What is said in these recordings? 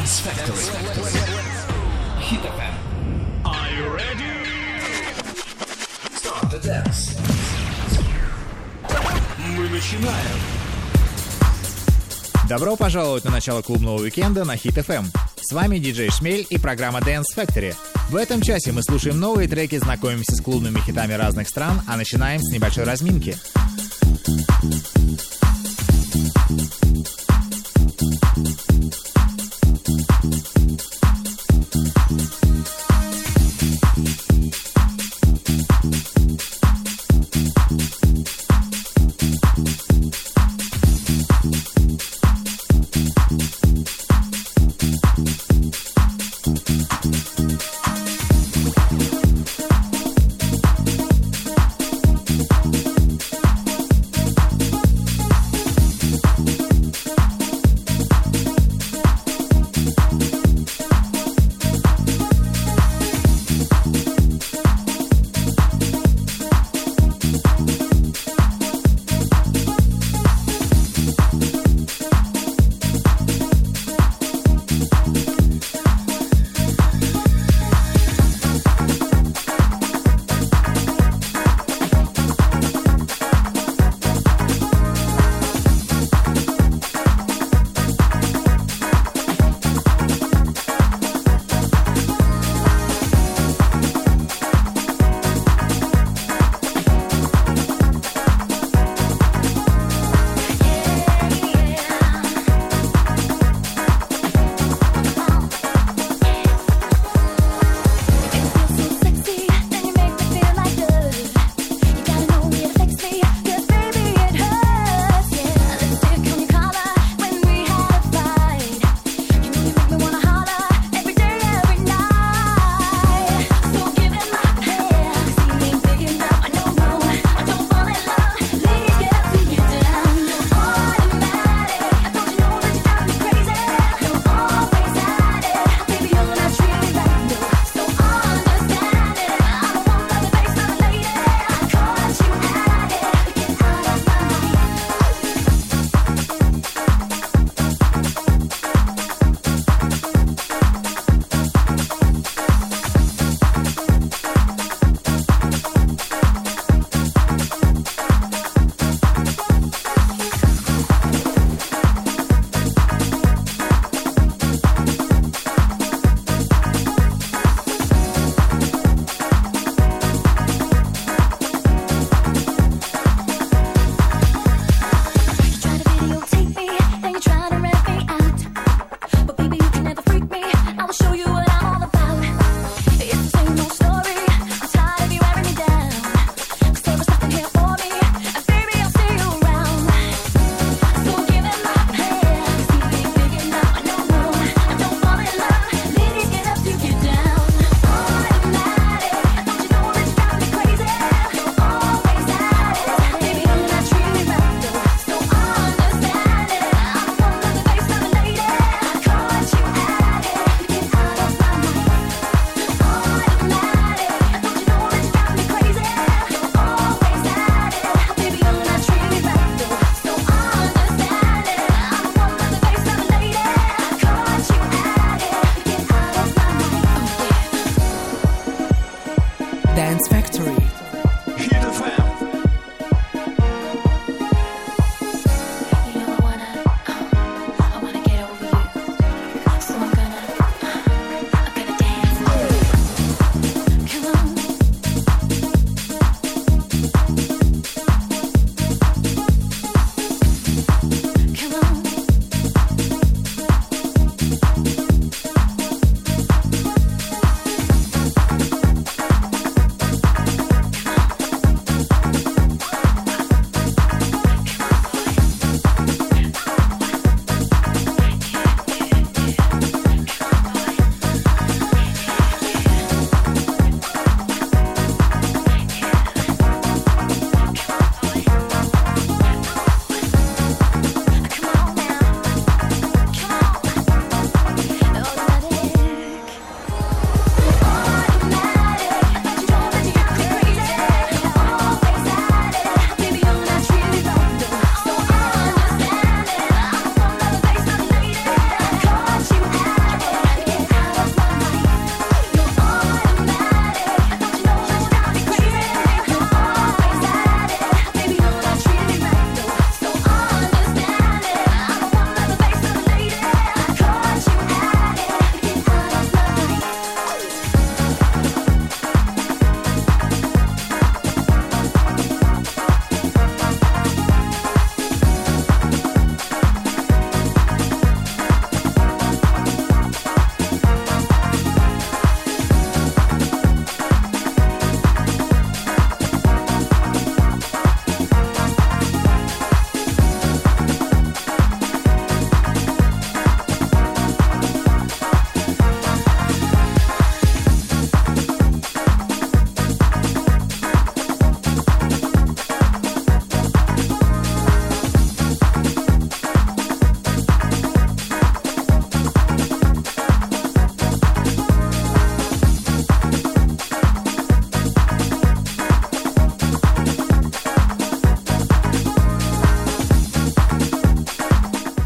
Dance Factory. Hit FM. Are you ready? Start the dance. Мы начинаем. Добро пожаловать на начало клубного уикенда на Hit FM. С вами диджей Шмель и программа Dance Factory. В этом часе мы слушаем новые треки, знакомимся с клубными хитами разных стран, а начинаем с небольшой разминки. Thank you.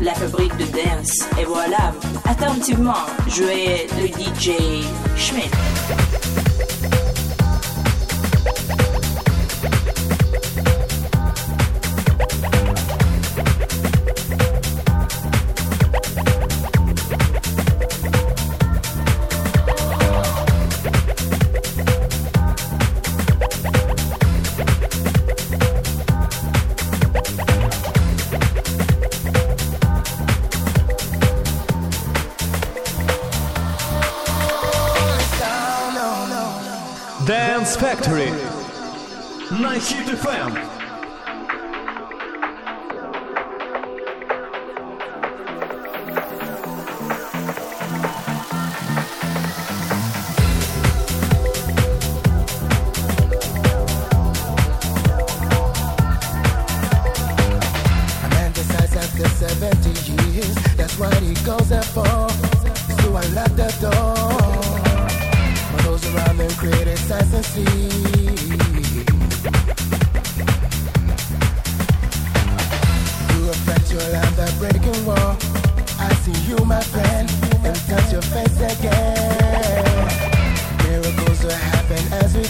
la fabrique de dance. Et voilà, attentivement, jouez le DJ Schmidt. Dance Factory. Nice FM. I see you, my friend, and touch your face again. Miracles will happen as we.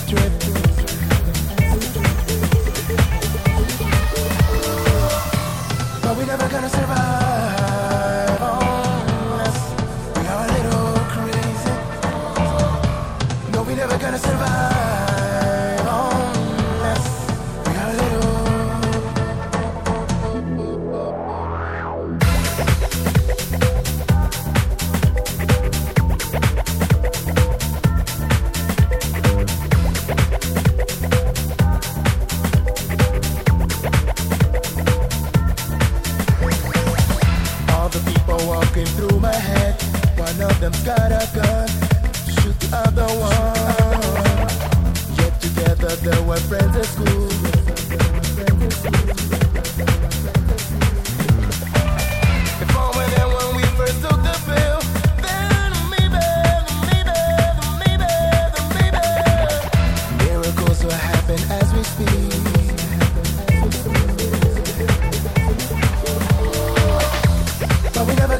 But we never gonna say. we never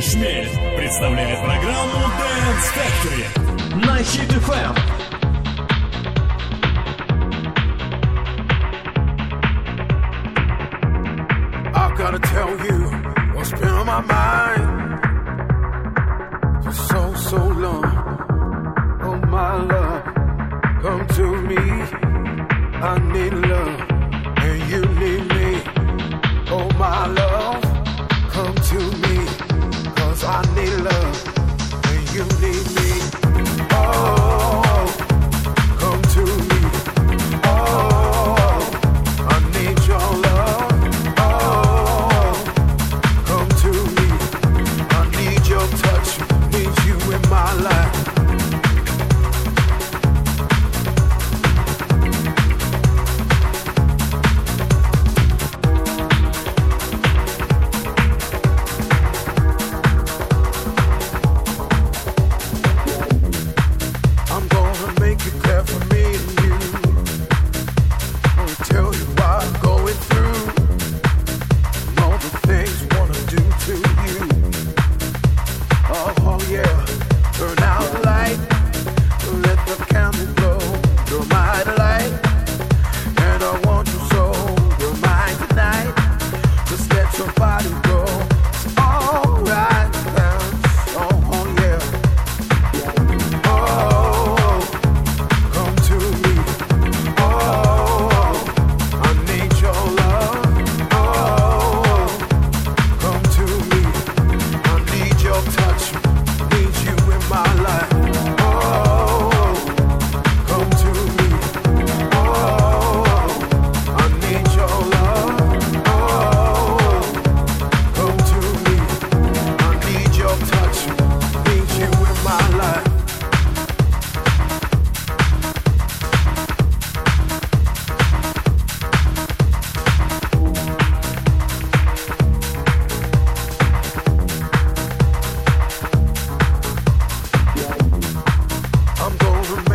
Шмель представляет программу Dance Factory на Хит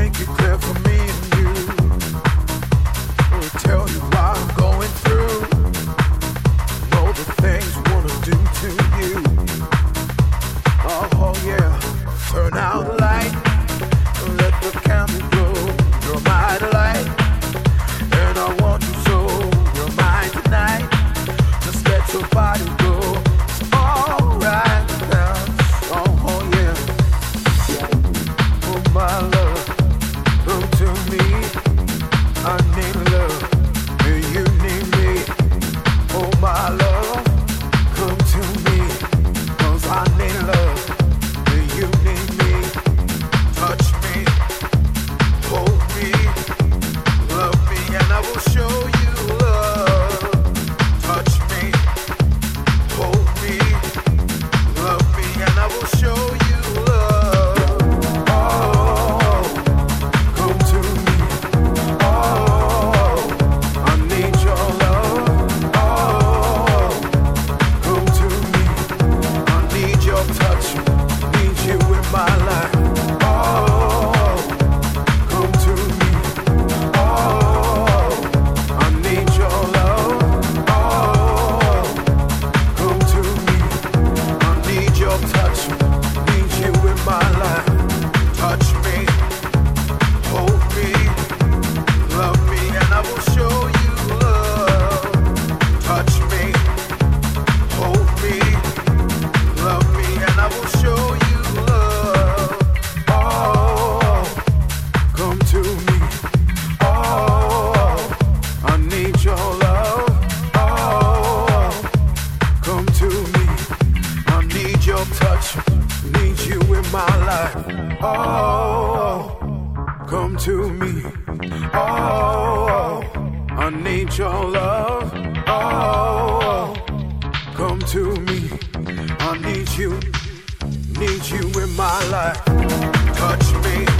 make it clear for me. come to me. I need your touch, need you in my life. Oh, come to me. Oh, I need your love. Oh, come to me. I need you, need you in my life. Touch me.